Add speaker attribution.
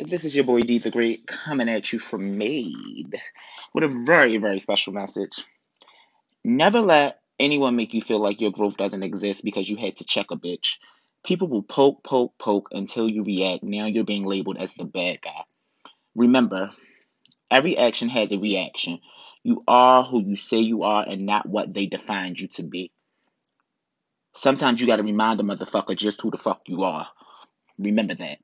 Speaker 1: This is your boy D the Great coming at you from Made with a very, very special message. Never let anyone make you feel like your growth doesn't exist because you had to check a bitch. People will poke, poke, poke until you react. Now you're being labeled as the bad guy. Remember, every action has a reaction. You are who you say you are and not what they defined you to be. Sometimes you gotta remind a motherfucker just who the fuck you are. Remember that.